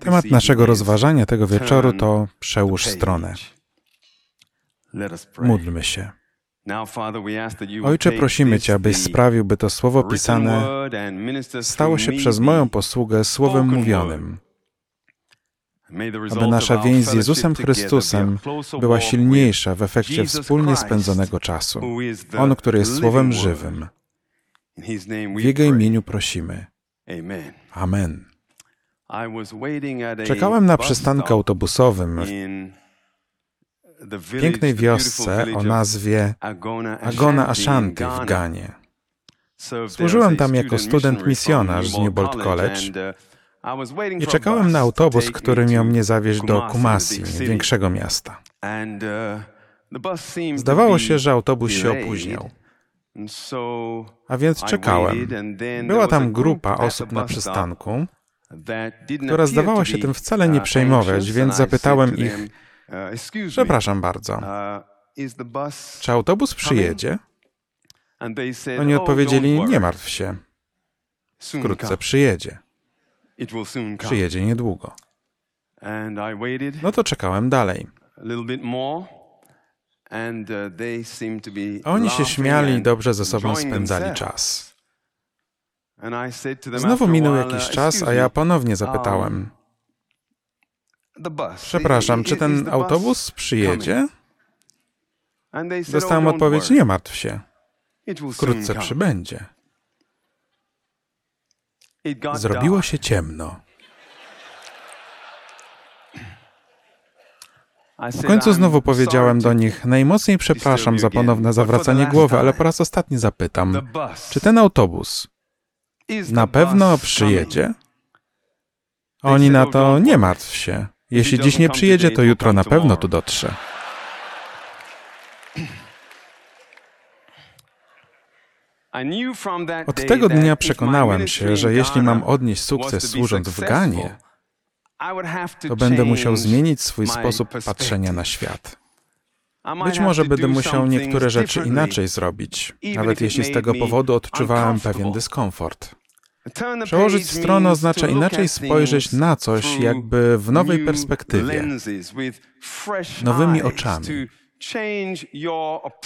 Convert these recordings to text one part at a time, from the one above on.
Temat naszego rozważania tego wieczoru to przełóż stronę. Módlmy się. Ojcze, prosimy Cię, abyś sprawił, by to słowo pisane stało się przez moją posługę słowem mówionym, aby nasza więź z Jezusem Chrystusem była silniejsza w efekcie wspólnie spędzonego czasu. On, który jest słowem żywym. W Jego imieniu prosimy. Amen. Czekałem na przystanku autobusowym w pięknej wiosce o nazwie Agona Ashanti w Ganie. Służyłem tam jako student misjonarz z Newbold College i czekałem na autobus, który miał mnie zawieźć do Kumasi, większego miasta. Zdawało się, że autobus się opóźniał. A więc czekałem. Była tam grupa osób na przystanku, która zdawała się tym wcale nie przejmować, więc zapytałem ich, przepraszam bardzo, czy autobus przyjedzie? Oni odpowiedzieli, nie martw się, wkrótce przyjedzie. Przyjedzie niedługo. No to czekałem dalej. A oni się śmiali i dobrze ze sobą spędzali czas. Znowu minął jakiś czas, a ja ponownie zapytałem. Przepraszam, czy ten autobus przyjedzie? Dostałem odpowiedź, nie martw się. Wkrótce przybędzie. Zrobiło się ciemno. W końcu znowu powiedziałem do nich, najmocniej przepraszam za ponowne zawracanie głowy, ale po raz ostatni zapytam, czy ten autobus na pewno przyjedzie? Oni na to, nie martw się. Jeśli dziś nie przyjedzie, to jutro na pewno tu dotrze. Od tego dnia przekonałem się, że jeśli mam odnieść sukces służąc w Ganie, to będę musiał zmienić swój sposób patrzenia na świat. Być może będę musiał niektóre rzeczy inaczej zrobić, nawet jeśli z tego powodu odczuwałem pewien dyskomfort. Przełożyć stronę oznacza inaczej spojrzeć na coś, jakby w nowej perspektywie, nowymi oczami.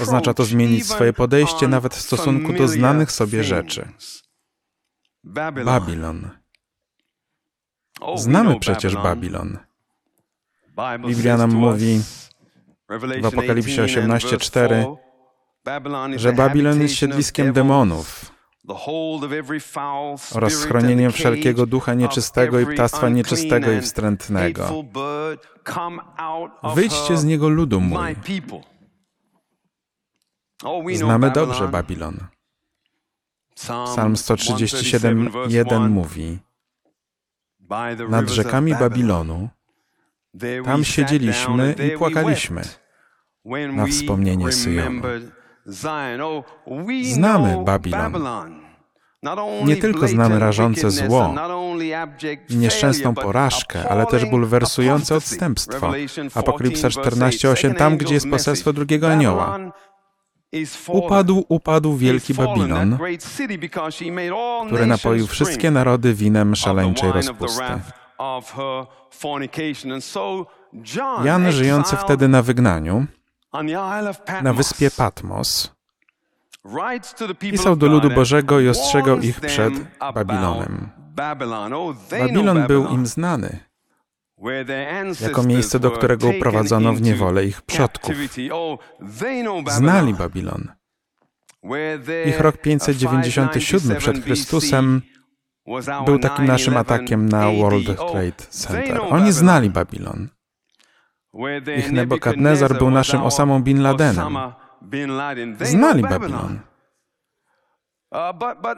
Oznacza to zmienić swoje podejście nawet w stosunku do znanych sobie rzeczy. Babilon. Znamy przecież Babilon. Biblia nam mówi w Apokalipsie 18:4, że Babilon jest siedliskiem demonów oraz schronieniem wszelkiego ducha nieczystego i ptactwa nieczystego i wstrętnego. Wyjdźcie z niego, ludu mój. Znamy dobrze Babilon. Psalm 137:1 mówi: Nad rzekami Babilonu tam siedzieliśmy i płakaliśmy na wspomnienie Syjonu. Znamy Babilon. Nie tylko znamy rażące zło nieszczęsną porażkę, ale też bulwersujące odstępstwo. Apokalipsa 14:8, tam gdzie jest poselstwo drugiego anioła. Upadł, upadł wielki Babilon, który napoił wszystkie narody winem szaleńczej rozpusty. Jan, żyjący wtedy na wygnaniu, na wyspie Patmos, pisał do ludu Bożego i ostrzegał ich przed Babilonem. Babilon był im znany jako miejsce, do którego uprowadzono w niewolę ich przodków. Znali Babilon. Ich rok 597 przed Chrystusem był takim naszym atakiem na World Trade Center. Oni znali Babilon. Ich Nebukadnezar był naszym Osamą Bin Ladenem. Znali Babilon.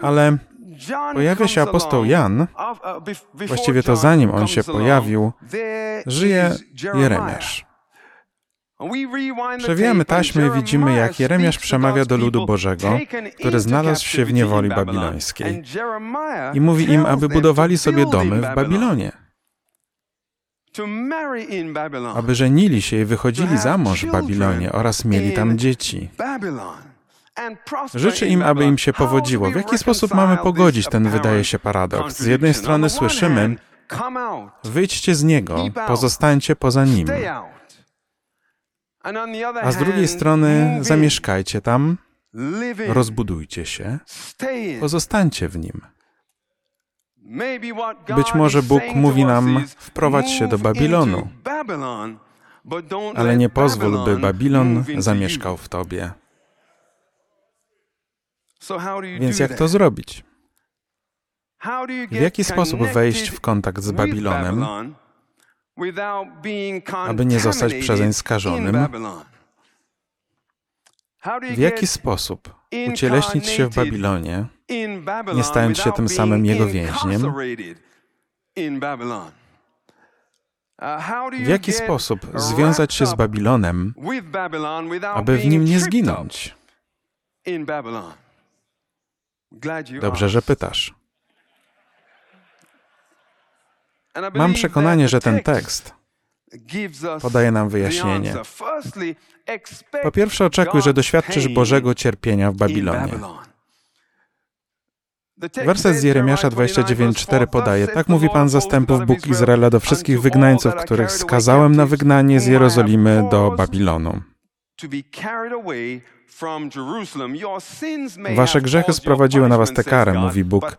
Ale pojawia się apostoł Jan, właściwie to zanim on się pojawił, żyje Jeremiasz. Przewijamy taśmy i widzimy, jak Jeremiasz przemawia do ludu Bożego, który znalazł się w niewoli babilońskiej. I mówi im, aby budowali sobie domy w Babilonie. Aby żenili się i wychodzili za mąż w Babilonie oraz mieli tam dzieci. Życzę im, aby im się powodziło. W jaki sposób mamy pogodzić ten, wydaje się, paradoks? Z jednej strony słyszymy, Wyjdźcie z niego, pozostańcie poza nim. A z drugiej strony zamieszkajcie tam, rozbudujcie się, pozostańcie w nim. Być może Bóg mówi nam, wprowadź się do Babilonu, ale nie pozwól, by Babilon zamieszkał w tobie. Więc jak to zrobić? W jaki sposób wejść w kontakt z Babilonem, aby nie zostać przezeń skażonym? W jaki sposób ucieleśnić się w Babilonie, nie stając się tym samym jego więźniem? W jaki sposób związać się z Babilonem, aby w nim nie zginąć? Dobrze, że pytasz. Mam przekonanie, że ten tekst podaje nam wyjaśnienie. Po pierwsze, oczekuj, że doświadczysz Bożego cierpienia w Babilonie. Werset z Jeremiasza 29:4 podaje: Tak mówi Pan zastępów Bóg Izraela do wszystkich wygnańców, których skazałem na wygnanie z Jerozolimy do Babilonu. Wasze grzechy sprowadziły na was tę karę, mówi Bóg,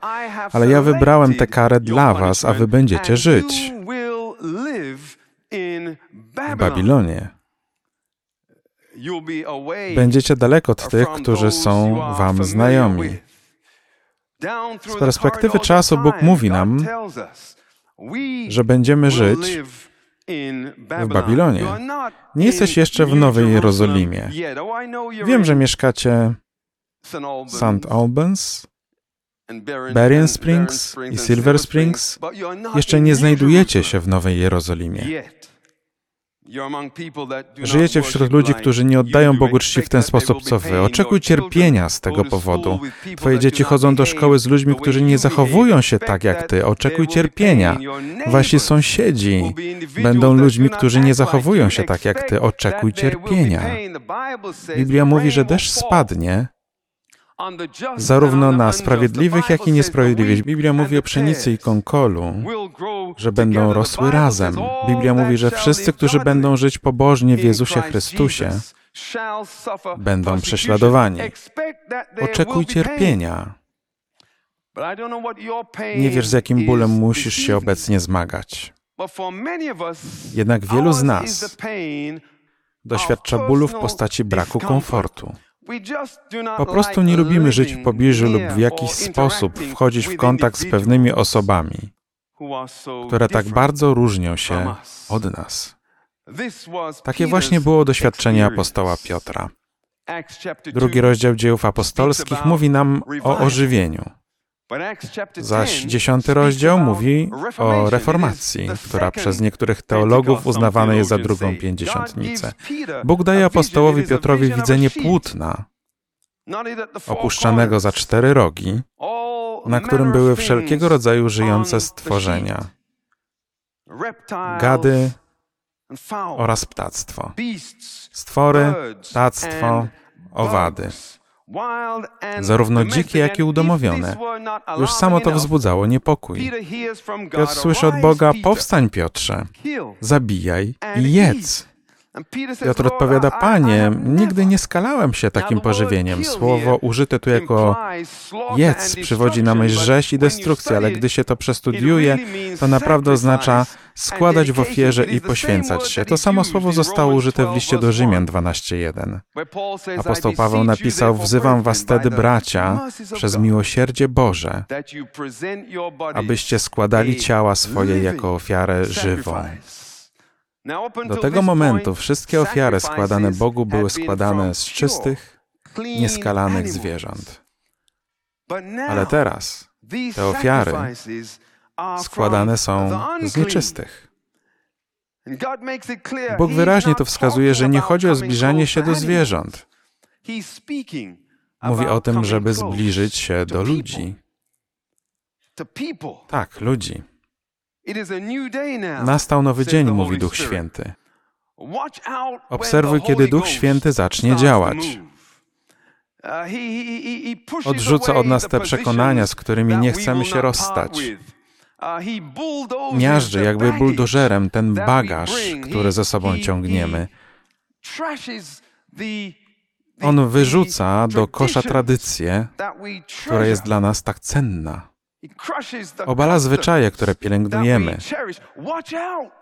ale ja wybrałem tę karę dla was, a wy będziecie żyć w Babilonie. Będziecie daleko od tych, którzy są wam znajomi. Z perspektywy czasu Bóg mówi nam, że będziemy żyć w Babilonie. Nie jesteś jeszcze w Nowej Jerozolimie. Wiem, że mieszkacie w St. Albans, Berrien Springs i Silver Springs. Jeszcze nie znajdujecie się w Nowej Jerozolimie. Żyjecie wśród ludzi, którzy nie oddają Bogu czci w ten sposób, co wy. Oczekuj cierpienia z tego powodu. Twoje dzieci chodzą do szkoły z ludźmi, którzy nie zachowują się tak jak ty. Oczekuj cierpienia. Wasi sąsiedzi będą ludźmi, którzy nie zachowują się tak jak ty. Oczekuj cierpienia. Biblia mówi, że deszcz spadnie, zarówno na sprawiedliwych, jak i niesprawiedliwych. Biblia mówi o pszenicy i konkolu, że będą rosły razem. Biblia mówi, że wszyscy, którzy będą żyć pobożnie w Jezusie Chrystusie, będą prześladowani. Oczekuj cierpienia. Nie wiesz, z jakim bólem musisz się obecnie zmagać. Jednak wielu z nas doświadcza bólu w postaci braku komfortu. Po prostu nie lubimy żyć w pobliżu lub w jakiś sposób wchodzić w kontakt z pewnymi osobami, które tak bardzo różnią się od nas. Takie właśnie było doświadczenie apostoła Piotra. Drugi rozdział dziejów apostolskich mówi nam o ożywieniu. Zaś dziesiąty rozdział mówi o reformacji, która przez niektórych teologów uznawana jest za drugą pięćdziesiątnicę. Bóg daje apostołowi Piotrowi widzenie płótna, opuszczanego za cztery rogi, na którym były wszelkiego rodzaju żyjące stworzenia, gady oraz ptactwo, stwory, ptactwo, owady zarówno dzikie, jak i udomowione. Już samo to wzbudzało niepokój. Piotr słyszy od Boga: Powstań, Piotrze, zabijaj i jedz. Piotr odpowiada, Panie, nigdy nie skalałem się takim pożywieniem. Słowo użyte tu jako jedz przywodzi na myśl rzeź i destrukcję, ale gdy się to przestudiuje, to naprawdę oznacza składać w ofierze i poświęcać się. To samo słowo zostało użyte w liście do Rzymian 12:1. Apostoł Paweł napisał: Wzywam was tedy, bracia, przez miłosierdzie Boże, abyście składali ciała swoje jako ofiarę żywą. Do tego momentu wszystkie ofiary składane Bogu były składane z czystych, nieskalanych zwierząt. Ale teraz te ofiary składane są z nieczystych. Bóg wyraźnie to wskazuje, że nie chodzi o zbliżanie się do zwierząt. Mówi o tym, żeby zbliżyć się do ludzi. Tak, ludzi. Nastał nowy dzień, mówi Duch Święty. Obserwuj, kiedy Duch Święty zacznie działać. Uh, Odrzuca od nas te przekonania, z którymi nie chcemy się rozstać. Miażdży jakby buldożerem ten bagaż, który ze sobą ciągniemy. On wyrzuca do kosza tradycję, która jest dla nas tak cenna. Obala zwyczaje, które pielęgnujemy.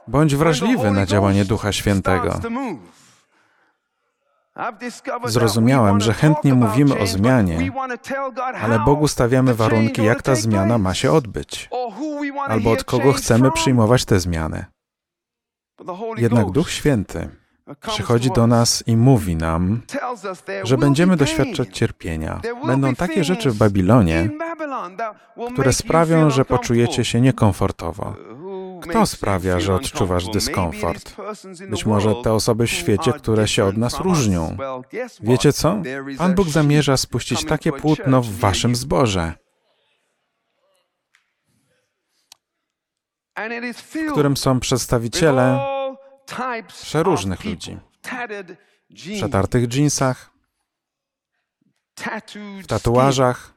Bądź wrażliwy na działanie Ducha Świętego. Zrozumiałem, że chętnie mówimy o zmianie, ale Bogu stawiamy warunki, jak ta zmiana ma się odbyć, albo od kogo chcemy przyjmować tę zmianę. Jednak Duch Święty przychodzi do nas i mówi nam, że będziemy doświadczać cierpienia. Będą takie rzeczy w Babilonie, które sprawią, że poczujecie się niekomfortowo. Kto sprawia, że odczuwasz dyskomfort? Być może te osoby w świecie, które się od nas różnią. Wiecie co? Pan Bóg zamierza spuścić takie płótno w waszym zborze, w którym są przedstawiciele przeróżnych ludzi. W przetartych dżinsach, w tatuażach.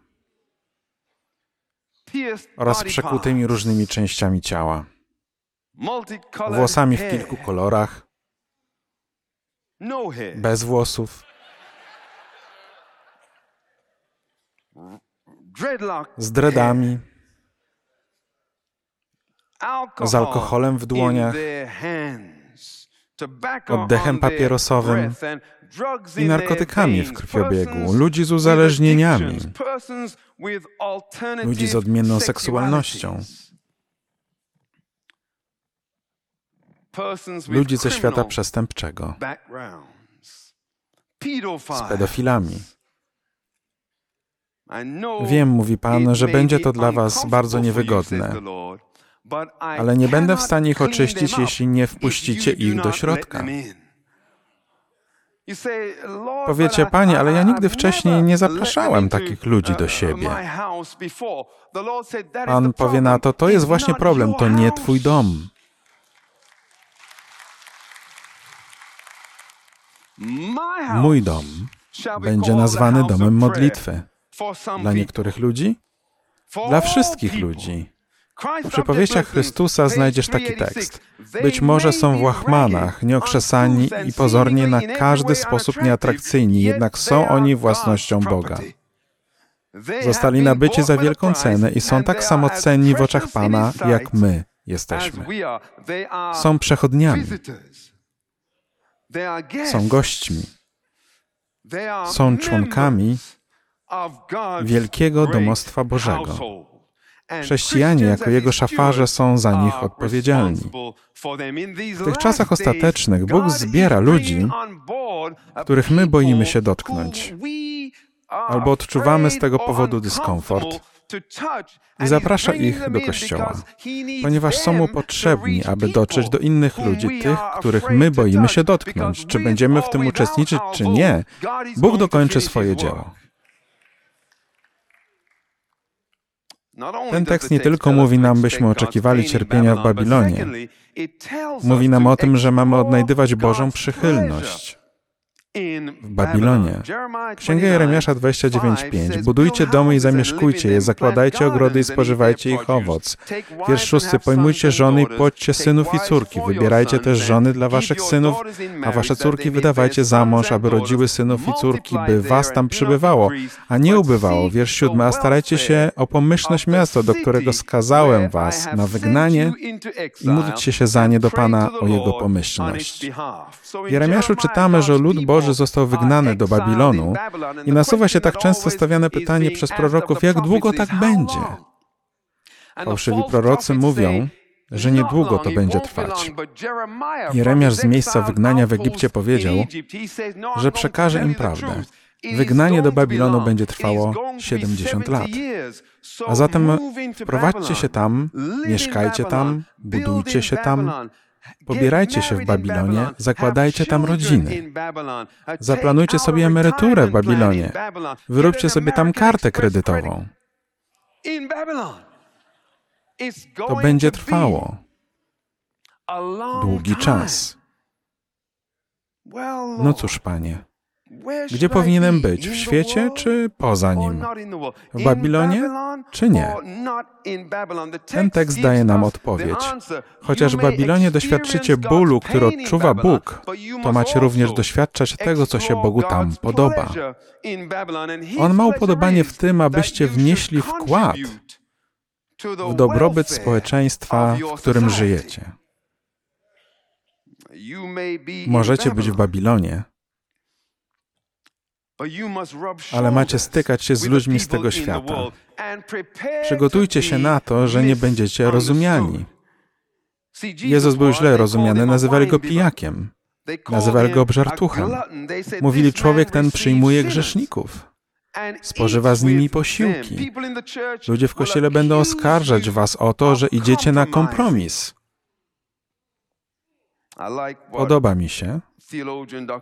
Oraz przekutymi różnymi częściami ciała. Włosami w kilku kolorach, bez włosów, z dreadami, z alkoholem w dłoniach, oddechem papierosowym i narkotykami w krwiobiegu, ludzi z uzależnieniami, ludzi z odmienną seksualnością, ludzi ze świata przestępczego, z pedofilami. Wiem, mówi Pan, że będzie to dla Was bardzo niewygodne, ale nie będę w stanie ich oczyścić, jeśli nie wpuścicie ich do środka. Powiecie, Panie, ale ja nigdy wcześniej nie zapraszałem takich ludzi do siebie. Pan powie na to, to jest właśnie problem, to nie Twój dom. Mój dom będzie nazwany domem modlitwy. Dla niektórych ludzi? Dla wszystkich ludzi. W przypowieściach Chrystusa znajdziesz taki tekst. Być może są w łachmanach, nieokrzesani i pozornie na każdy sposób nieatrakcyjni, jednak są oni własnością Boga. Zostali nabyci za wielką cenę i są tak samo cenni w oczach Pana, jak my jesteśmy. Są przechodniami. Są gośćmi. Są członkami wielkiego domostwa Bożego. Chrześcijanie jako Jego szafarze są za nich odpowiedzialni. W tych czasach ostatecznych Bóg zbiera ludzi, których my boimy się dotknąć, albo odczuwamy z tego powodu dyskomfort, i zaprasza ich do kościoła, ponieważ są mu potrzebni, aby dotrzeć do innych ludzi, tych, których my boimy się dotknąć. Czy będziemy w tym uczestniczyć, czy nie, Bóg dokończy swoje dzieło. Ten tekst nie tylko mówi nam, byśmy oczekiwali cierpienia w Babilonie. Mówi nam o tym, że mamy odnajdywać Bożą przychylność w Babilonie. Księga Jeremiasza 29:5. Budujcie domy i zamieszkujcie je, zakładajcie ogrody i spożywajcie ich owoc. Wiersz szósty. Pojmujcie żony i płodźcie synów i córki. Wybierajcie też żony dla waszych synów, a wasze córki wydawajcie za mąż, aby rodziły synów i córki, by was tam przybywało, a nie ubywało. Wiersz siódmy. A starajcie się o pomyślność miasta, do którego skazałem was na wygnanie i módlcie się za nie do Pana o jego pomyślność. W Jeremiaszu czytamy, że lud Boży Boży został wygnany do Babilonu i nasuwa się tak często stawiane pytanie przez proroków, jak długo tak będzie? Fałszywi prorocy mówią, że niedługo to będzie trwać. Jeremiasz z miejsca wygnania w Egipcie powiedział, że przekaże im prawdę. Wygnanie do Babilonu będzie trwało 70 lat. A zatem wprowadźcie się tam, mieszkajcie tam, budujcie się tam, Pobierajcie się w Babilonie, zakładajcie tam rodziny. Zaplanujcie sobie emeryturę w Babilonie. Wyróbcie sobie tam kartę kredytową. To będzie trwało długi czas. No cóż, panie, Gdzie powinienem być? W świecie czy poza nim? W Babilonie czy nie? Ten tekst daje nam odpowiedź. Chociaż w Babilonie doświadczycie bólu, który odczuwa Bóg, to macie również doświadczać tego, co się Bogu tam podoba. On ma upodobanie w tym, abyście wnieśli wkład w dobrobyt społeczeństwa, w którym żyjecie. Możecie być w Babilonie, ale macie stykać się z ludźmi z tego świata. Przygotujcie się na to, że nie będziecie rozumiani. Jezus był źle rozumiany, nazywali go pijakiem, nazywali go obżartuchem. Mówili, człowiek ten przyjmuje grzeszników, spożywa z nimi posiłki. Ludzie w kościele będą oskarżać was o to, że idziecie na kompromis. Podoba mi się,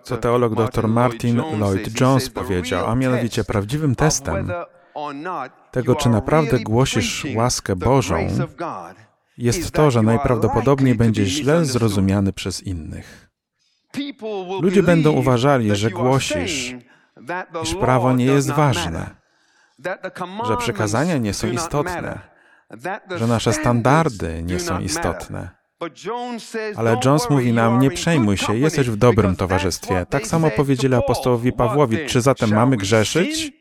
co teolog dr Martin Lloyd Jones powiedział, a mianowicie prawdziwym testem tego, czy naprawdę głosisz łaskę Bożą, jest to, że najprawdopodobniej będziesz źle zrozumiany przez innych. Ludzie będą uważali, że głosisz, iż prawo nie jest ważne, że przykazania nie są istotne, że nasze standardy nie są istotne. Ale Jones mówi nam, nie przejmuj się, jesteś w dobrym towarzystwie. Tak samo powiedzieli apostołowi Pawłowi, czy zatem mamy grzeszyć,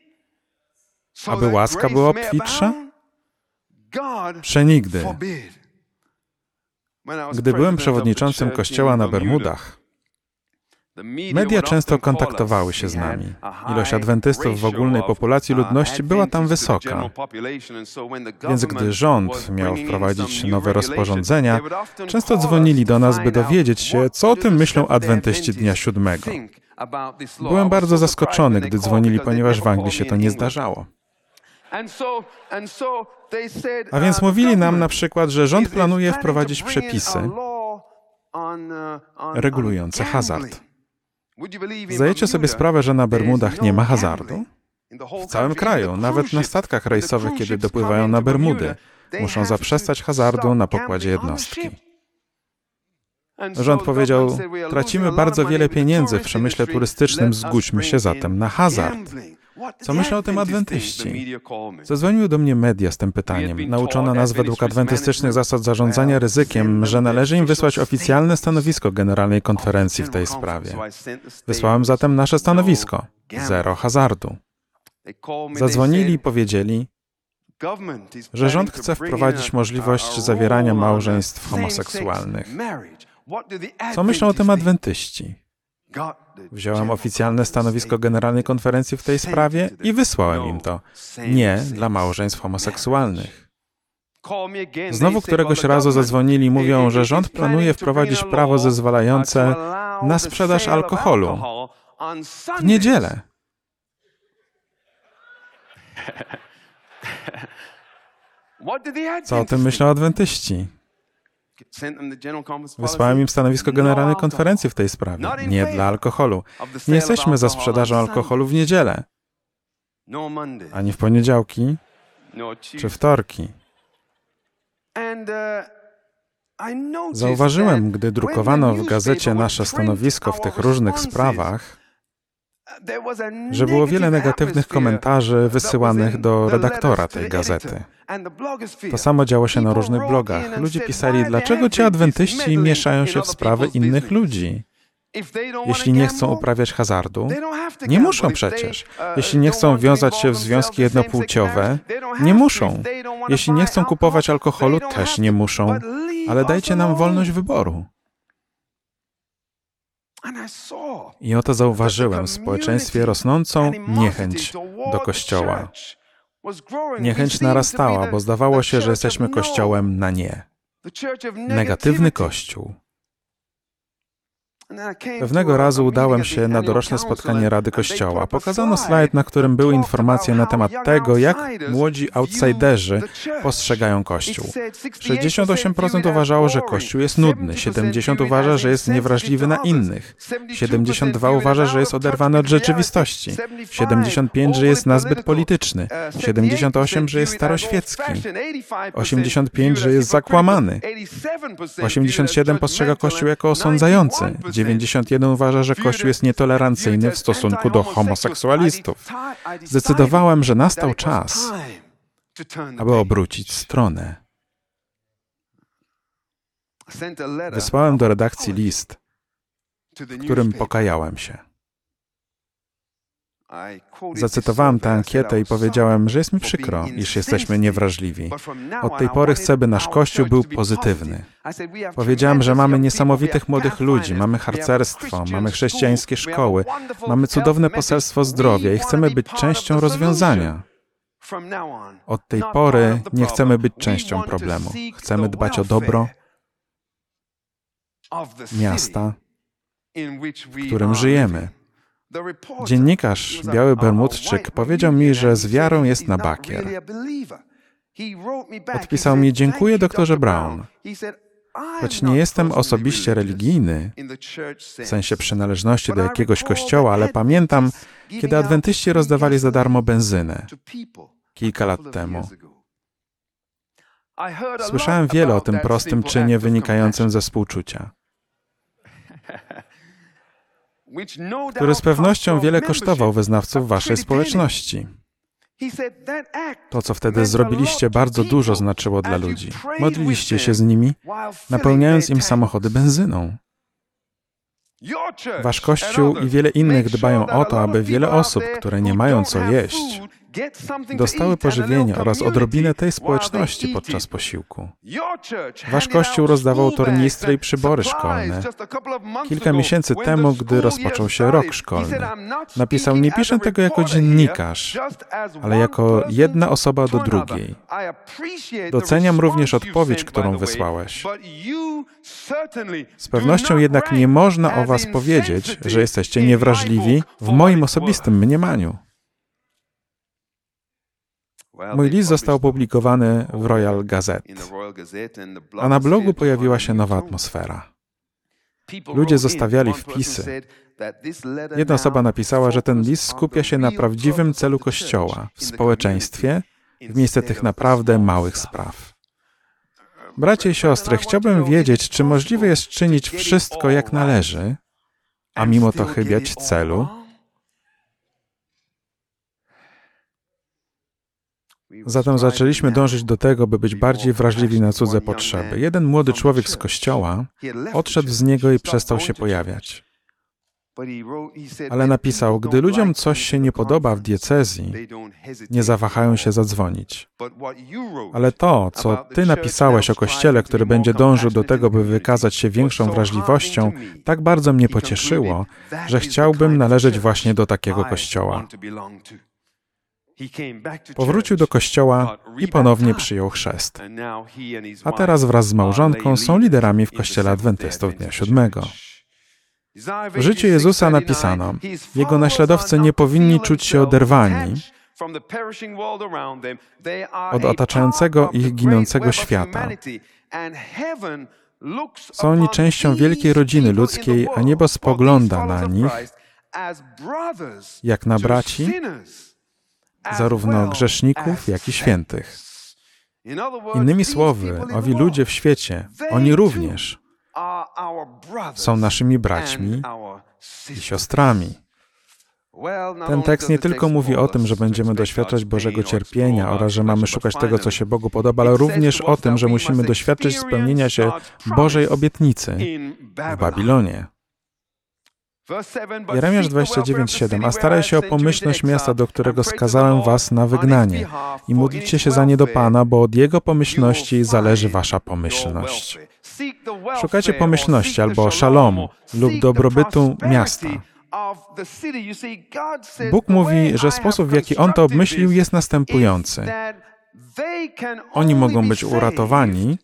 aby łaska była obfitsza? Przenigdy. Gdy byłem przewodniczącym kościoła na Bermudach, Media często kontaktowały się z nami. Ilość adwentystów w ogólnej populacji ludności była tam wysoka. Więc gdy rząd miał wprowadzić nowe rozporządzenia, często dzwonili do nas, by dowiedzieć się, co o tym myślą adwentyści dnia siódmego. Byłem bardzo zaskoczony, gdy dzwonili, ponieważ w Anglii się to nie zdarzało. A więc mówili nam na przykład, że rząd planuje wprowadzić przepisy regulujące hazard. Zdajecie sobie sprawę, że na Bermudach nie ma hazardu? W całym kraju, nawet na statkach rejsowych, kiedy dopływają na Bermudy, muszą zaprzestać hazardu na pokładzie jednostki. Rząd powiedział, tracimy bardzo wiele pieniędzy w przemyśle turystycznym, zgódźmy się zatem na hazard. Co myślą o tym adwentyści? Zadzwoniły do mnie media z tym pytaniem. Nauczono nas według adwentystycznych zasad zarządzania ryzykiem, że należy im wysłać oficjalne stanowisko Generalnej Konferencji w tej sprawie. Wysłałem zatem nasze stanowisko. Zero hazardu. Zadzwonili i powiedzieli, że rząd chce wprowadzić możliwość zawierania małżeństw homoseksualnych. Co myślą o tym adwentyści? Wziąłem oficjalne stanowisko Generalnej Konferencji w tej sprawie i wysłałem im to. Nie dla małżeństw homoseksualnych. Znowu któregoś razu zadzwonili mówią, że rząd planuje wprowadzić prawo zezwalające na sprzedaż alkoholu w niedzielę. Co o tym myślą adwentyści? Wysłałem im stanowisko Generalnej Konferencji w tej sprawie. Nie dla alkoholu. Nie jesteśmy za sprzedażą alkoholu w niedzielę, ani w poniedziałki czy wtorki. Uh, Zauważyłem, gdy drukowano w gazecie nasze stanowisko w tych różnych sprawach, że było wiele negatywnych komentarzy wysyłanych do redaktora tej gazety. To samo działo się na różnych blogach. Ludzie pisali, dlaczego ci adwentyści mieszają się w sprawy innych ludzi? Jeśli nie chcą uprawiać hazardu, nie muszą przecież. Jeśli nie chcą wiązać się w związki jednopłciowe, nie muszą. Jeśli nie chcą kupować alkoholu, też nie muszą. Ale dajcie nam wolność wyboru. I oto zauważyłem w społeczeństwie rosnącą niechęć do Kościoła. Niechęć narastała, bo zdawało się, że jesteśmy Kościołem na nie. Negatywny Kościół. Pewnego razu udałem się na doroczne spotkanie Rady Kościoła. Pokazano slajd, na którym były informacje na temat tego, jak młodzi outsiderzy postrzegają Kościół. 68% uważało, że Kościół jest nudny, 70% uważa, że jest niewrażliwy na innych, 72% uważa, że jest oderwany od rzeczywistości, 75% że jest nazbyt polityczny, 78% że jest staroświecki, 85% że jest zakłamany, 87% postrzega Kościół jako osądzający, 91 uważa, że Kościół jest nietolerancyjny w stosunku do homoseksualistów. Zdecydowałem, że nastał czas, aby obrócić stronę. Wysłałem do redakcji list, którym pokajałem się. Zacytowałem tę ankietę i powiedziałem, że jest mi przykro, iż jesteśmy niewrażliwi. Od tej pory chcę, by nasz Kościół był pozytywny. Powiedziałem, że mamy niesamowitych młodych ludzi, mamy harcerstwo, mamy chrześcijańskie szkoły, mamy cudowne poselstwo zdrowia i chcemy być częścią rozwiązania. Od tej pory nie chcemy być częścią problemu. Chcemy dbać o dobro miasta, w którym żyjemy. Dziennikarz, biały Bermudczyk, powiedział mi, że z wiarą jest na bakier. Odpisał mi, dziękuję doktorze Brown. Choć nie jestem osobiście religijny, w sensie przynależności do jakiegoś kościoła, ale pamiętam, kiedy adwentyści rozdawali za darmo benzynę kilka lat temu. Słyszałem wiele o tym prostym czynie wynikającym ze współczucia. który z pewnością wiele kosztował wyznawców waszej społeczności. To, co wtedy zrobiliście, bardzo dużo znaczyło dla ludzi. Modliliście się z nimi, napełniając im samochody benzyną. Wasz Kościół i wiele innych dbają o to, aby wiele osób, które nie mają co jeść, dostały pożywienie oraz odrobinę tej społeczności podczas posiłku. Wasz kościół rozdawał tornistry i przybory szkolne. Kilka miesięcy temu, gdy rozpoczął się rok szkolny, napisał: Nie piszę tego jako dziennikarz, ale jako jedna osoba do drugiej. Doceniam również odpowiedź, którą wysłałeś. Z pewnością jednak nie można o Was powiedzieć, że jesteście niewrażliwi w moim osobistym mniemaniu. Mój list został opublikowany w Royal Gazette, a na blogu pojawiła się nowa atmosfera. Ludzie zostawiali wpisy. Jedna osoba napisała, że ten list skupia się na prawdziwym celu Kościoła w społeczeństwie, w miejsce tych naprawdę małych spraw. Bracie i siostry, chciałbym wiedzieć, czy możliwe jest czynić wszystko jak należy, a mimo to chybiać celu? Zatem zaczęliśmy dążyć do tego, by być bardziej wrażliwi na cudze potrzeby. Jeden młody człowiek z kościoła odszedł z niego i przestał się pojawiać. Ale napisał, gdy ludziom coś się nie podoba w diecezji, nie zawahają się zadzwonić. Ale to, co ty napisałeś o kościele, który będzie dążył do tego, by wykazać się większą wrażliwością, tak bardzo mnie pocieszyło, że chciałbym należeć właśnie do takiego kościoła. Powrócił do kościoła i ponownie przyjął chrzest. A teraz wraz z małżonką są liderami w kościele adwentystów dnia siódmego. W życiu Jezusa napisano: Jego naśladowcy nie powinni czuć się oderwani od otaczającego ich ginącego świata. Są oni częścią wielkiej rodziny ludzkiej, a niebo spogląda na nich jak na braci zarówno grzeszników, jak i świętych. Innymi słowy, owi ludzie w świecie, oni również są naszymi braćmi i siostrami. Ten tekst nie tylko mówi o tym, że będziemy doświadczać Bożego cierpienia oraz że mamy szukać tego, co się Bogu podoba, ale również o tym, że musimy doświadczyć spełnienia się Bożej obietnicy w Babilonie. Jeremiasz 29:7 A staraj się o pomyślność miasta, do którego skazałem was na wygnanie i módlcie się za nie do Pana, bo od Jego pomyślności zależy wasza pomyślność. Szukacie pomyślności albo szalomu lub dobrobytu miasta. Bóg mówi, że sposób, w jaki On to obmyślił, jest następujący. Oni mogą być uratowani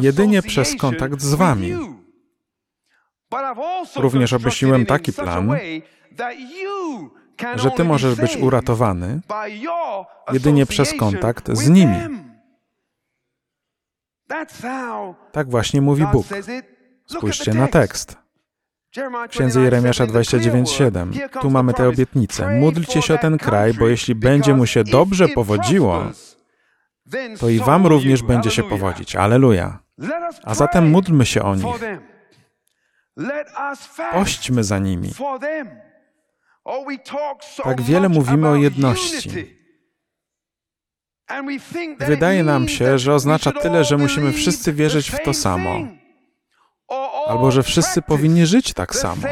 jedynie przez kontakt z Wami. Również obmyśliłem taki plan, że Ty możesz być uratowany jedynie przez kontakt z nimi. Tak właśnie mówi Bóg. Spójrzcie na tekst. Księdze Jeremiasza 29:7. Tu mamy tę obietnicę. Módlcie się o ten kraj, bo jeśli będzie mu się dobrze powodziło, to i wam również będzie się powodzić. Aleluja. A zatem módlmy się o nich. Pośćmy za nimi. Tak wiele mówimy o jedności. Wydaje nam się, że oznacza tyle, że musimy wszyscy wierzyć w to samo, albo że wszyscy powinni żyć tak samo.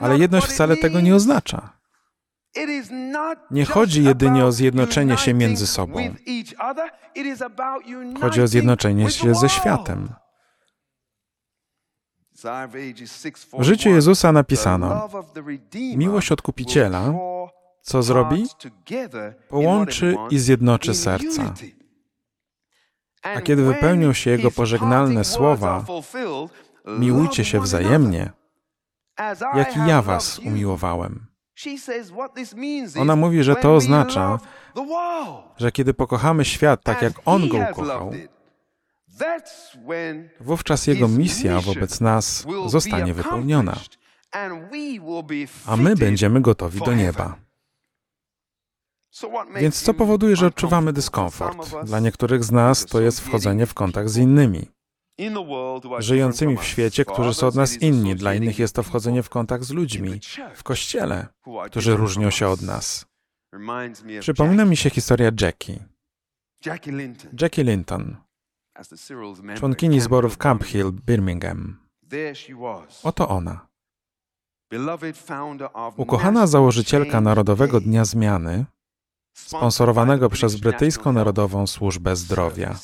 Ale jedność wcale tego nie oznacza. Nie chodzi jedynie o zjednoczenie się między sobą. Chodzi o zjednoczenie się ze światem. W życiu Jezusa napisano: Miłość odkupiciela, co zrobi? Połączy i zjednoczy serca. A kiedy wypełnią się Jego pożegnalne słowa, miłujcie się wzajemnie, jak i ja was umiłowałem. Ona mówi, że to oznacza, że kiedy pokochamy świat tak, jak On go ukochał, wówczas Jego misja wobec nas zostanie wypełniona, a my będziemy gotowi do nieba. Więc co powoduje, że odczuwamy dyskomfort? Dla niektórych z nas to jest wchodzenie w kontakt z innymi. Żyjącymi w świecie, którzy są od nas inni. Dla innych jest to wchodzenie w kontakt z ludźmi w kościele, którzy różnią się od nas. Przypomina mi się historia Jackie. Jackie Linton, członkini zborów Camp Hill, Birmingham. Oto ona. Ukochana założycielka Narodowego Dnia Zmiany, sponsorowanego przez Brytyjską Narodową Służbę Zdrowia.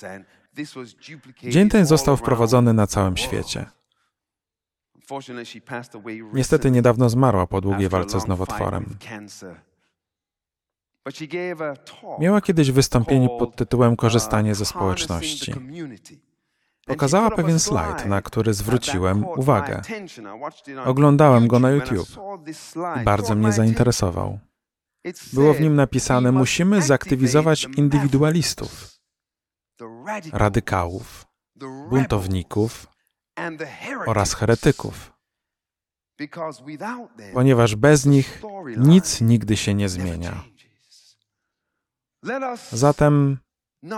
Dzień ten został wprowadzony na całym świecie. Niestety niedawno zmarła po długiej walce z nowotworem. Miała kiedyś wystąpienie pod tytułem Korzystanie ze społeczności. Pokazała pewien slajd, na który zwróciłem uwagę. Oglądałem go na YouTube i bardzo mnie zainteresował. Było w nim napisane: Musimy zaktywizować indywidualistów, radykałów, buntowników oraz heretyków, ponieważ bez nich nic nigdy się nie zmienia. Zatem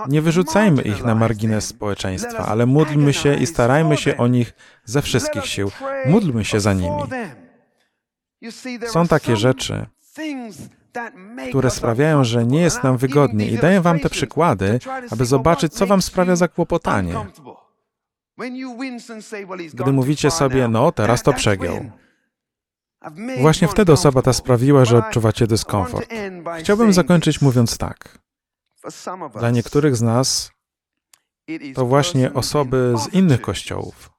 nie wyrzucajmy ich na margines społeczeństwa, ale módlmy się i starajmy się o nich ze wszystkich sił. Módlmy się za nimi. Są takie rzeczy, które sprawiają, że nie jest nam wygodnie i daję wam te przykłady, aby zobaczyć, co wam sprawia zakłopotanie. Gdy mówicie sobie, no teraz to przegiął. Właśnie wtedy osoba ta sprawiła, że odczuwacie dyskomfort. Chciałbym zakończyć mówiąc tak. Dla niektórych z nas to właśnie osoby z innych kościołów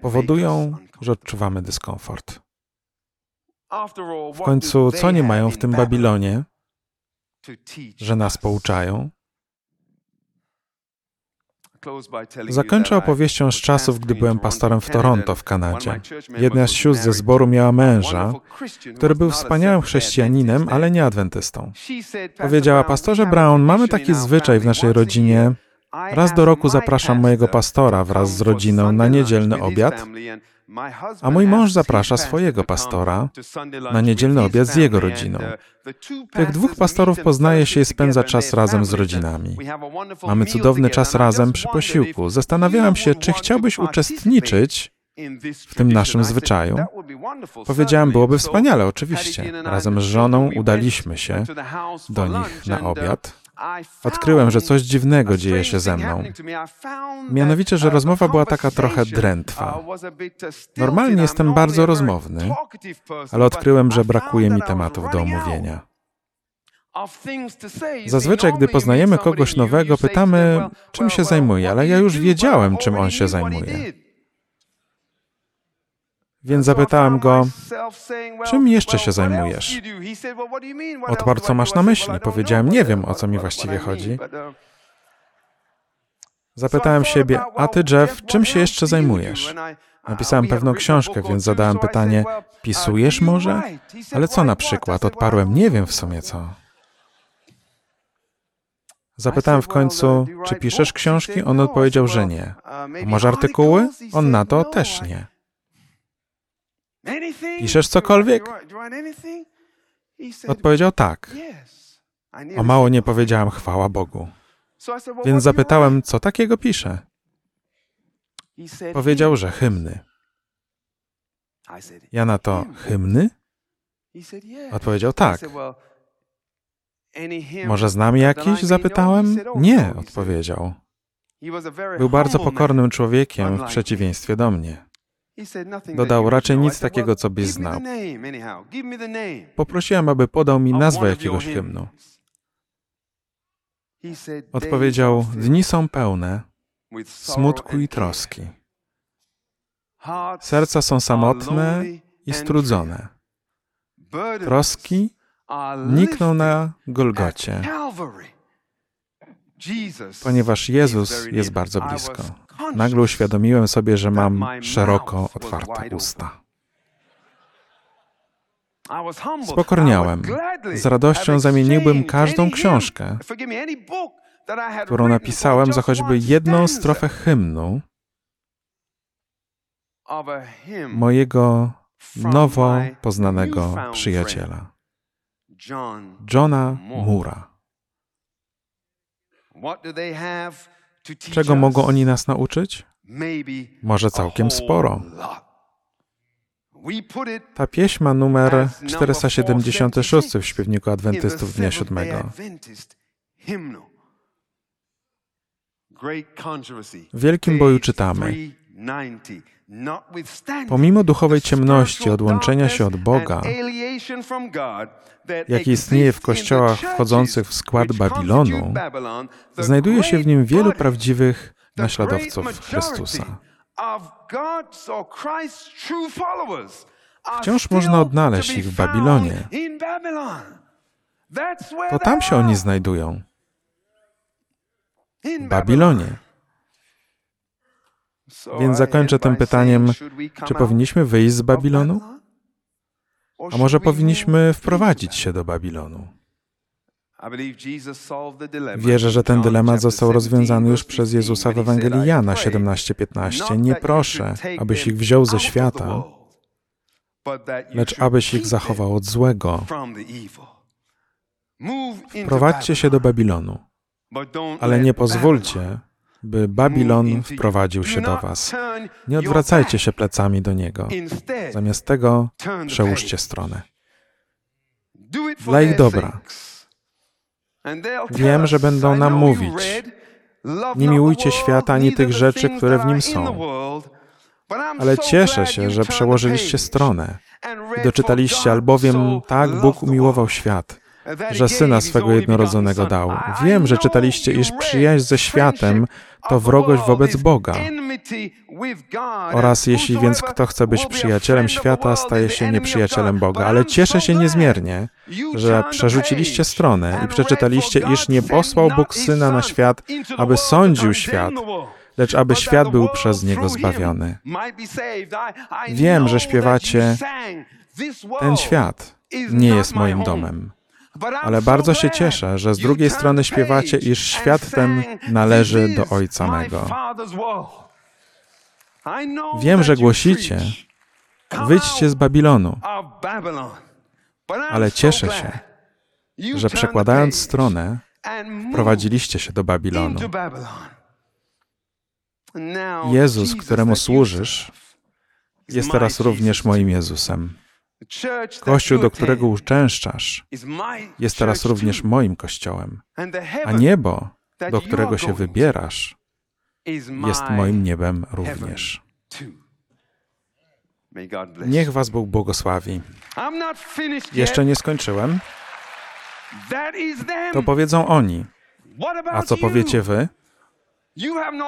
powodują, że odczuwamy dyskomfort. W końcu, co nie mają w tym Babilonie, że nas pouczają? Zakończę opowieścią z czasów, gdy byłem pastorem w Toronto, w Kanadzie. Jedna z sióstr ze zboru miała męża, który był wspaniałym chrześcijaninem, ale nie adwentystą. Powiedziała, pastorze Brown, mamy taki zwyczaj w naszej rodzinie. Raz do roku zapraszam mojego pastora wraz z rodziną na niedzielny obiad a mój mąż zaprasza swojego pastora na niedzielny obiad z jego rodziną. Tych dwóch pastorów poznaje się i spędza czas razem z rodzinami. Mamy cudowny czas razem przy posiłku. Zastanawiałem się, czy chciałbyś uczestniczyć w tym naszym zwyczaju? Powiedziałem, byłoby wspaniale, oczywiście. Razem z żoną udaliśmy się do nich na obiad. Odkryłem, że coś dziwnego dzieje się ze mną. Mianowicie, że rozmowa była taka trochę drętwa. Normalnie jestem bardzo rozmowny, ale odkryłem, że brakuje mi tematów do omówienia. Zazwyczaj, gdy poznajemy kogoś nowego, pytamy, czym się zajmuje, ale ja już wiedziałem, czym on się zajmuje. Więc zapytałem go, czym jeszcze się zajmujesz? Odparł, co masz na myśli? Powiedziałem, nie wiem, o co mi właściwie chodzi. Zapytałem siebie, a ty, Jeff, czym się jeszcze zajmujesz? Napisałem pewną książkę, więc zadałem pytanie, pisujesz może? Ale co na przykład? Odparłem, nie wiem w sumie co. Zapytałem w końcu, czy piszesz książki? On odpowiedział, że nie. A może artykuły? On na to też nie. Piszesz cokolwiek? Odpowiedział tak. O mało nie powiedziałem chwała Bogu. Więc zapytałem, co takiego pisze. Powiedział, że hymny. Ja na to, hymny? Odpowiedział tak. Może znam jakiś? Zapytałem. Nie, odpowiedział. Był bardzo pokornym człowiekiem w przeciwieństwie do mnie. Dodał raczej nic takiego, co byś znał. Poprosiłem, aby podał mi nazwę jakiegoś hymnu. Odpowiedział: Dni są pełne smutku i troski. Serca są samotne i strudzone. Troski nikną na Golgocie, ponieważ Jezus jest bardzo blisko. Nagle uświadomiłem sobie, że mam szeroko otwarte usta. Spokorniałem. Z radością zamieniłbym każdą książkę, którą napisałem, za choćby jedną strofę hymnu mojego nowo poznanego przyjaciela, Johna Mura. Czego mogą oni nas nauczyć? Może całkiem sporo. Ta pieśń ma numer 476 w śpiewniku Adwentystów Dnia Siódmego. W wielkim boju czytamy: Pomimo duchowej ciemności, odłączenia się od Boga, jaki istnieje w kościołach wchodzących w skład Babilonu, znajduje się w nim wielu prawdziwych naśladowców Chrystusa. Wciąż można odnaleźć ich w Babilonie. To tam się oni znajdują. W Babilonie. Więc zakończę tym pytaniem, czy powinniśmy wyjść z Babilonu? A może powinniśmy wprowadzić się do Babilonu? Wierzę, że ten dylemat został rozwiązany już przez Jezusa w Ewangelii Jana 17:15. Nie proszę, abyś ich wziął ze świata, lecz abyś ich zachował od złego. Wprowadźcie się do Babilonu, ale nie pozwólcie, by Babilon wprowadził się do was. Nie odwracajcie się plecami do niego. Zamiast tego przełóżcie stronę. Dla ich dobra. Wiem, że będą nam mówić, nie miłujcie świata ani tych rzeczy, które w nim są. Ale cieszę się, że przełożyliście stronę i doczytaliście, albowiem tak Bóg umiłował świat, że Syna swego jednorodzonego dał. Wiem, że czytaliście, iż przyjaźń ze światem to wrogość wobec Boga. Oraz jeśli więc kto chce być przyjacielem świata, staje się nieprzyjacielem Boga. Ale cieszę się niezmiernie, że przerzuciliście stronę i przeczytaliście, iż nie posłał Bóg Syna na świat, aby sądził świat, lecz aby świat był przez Niego zbawiony. Wiem, że śpiewacie, ten świat nie jest moim domem. Ale bardzo się cieszę, że z drugiej strony śpiewacie, iż świat ten należy do Ojca mego. Wiem, że głosicie, wyjdźcie z Babilonu, ale cieszę się, że przekładając stronę, wprowadziliście się do Babilonu. Jezus, któremu służysz, jest teraz również moim Jezusem. Kościół, do którego uczęszczasz, jest teraz również moim kościołem, a niebo, do którego się wybierasz, jest moim niebem również. Niech Was Bóg błogosławi. Jeszcze nie skończyłem. To powiedzą oni. A co powiecie Wy?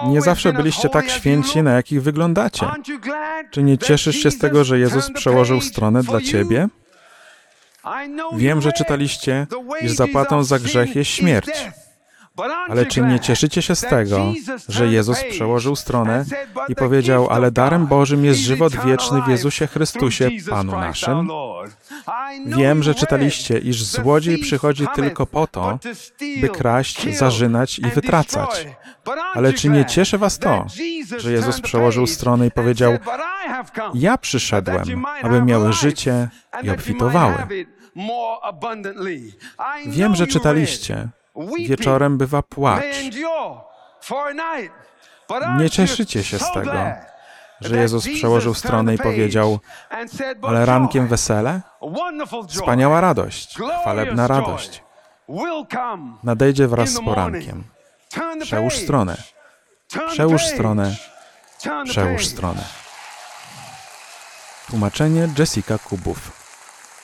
Nie zawsze byliście tak święci, na jakich wyglądacie. Czy nie cieszysz się z tego, że Jezus przełożył stronę dla ciebie? Wiem, że czytaliście, iż zapłatą za grzech jest śmierć. Ale czy nie cieszycie się z tego, że Jezus przełożył stronę i powiedział, ale darem Bożym jest żywot wieczny w Jezusie Chrystusie, Panu naszym? Wiem, że czytaliście, iż złodziej przychodzi tylko po to, by kraść, zarzynać i wytracać. Ale czy nie cieszy was to, że Jezus przełożył stronę i powiedział, ja przyszedłem, aby miały życie i obfitowały. Wiem, że czytaliście, Wieczorem bywa płacz. Nie cieszycie się z tego. że Jezus przełożył stronę i powiedział: Ale rankiem wesele? Wspaniała radość, chwalebna radość. Nadejdzie wraz z porankiem. Przełóż stronę. Przełóż stronę. Przełóż stronę. Tłumaczenie Jessica Kubów.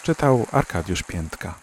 Czytał Arkadiusz Piętka.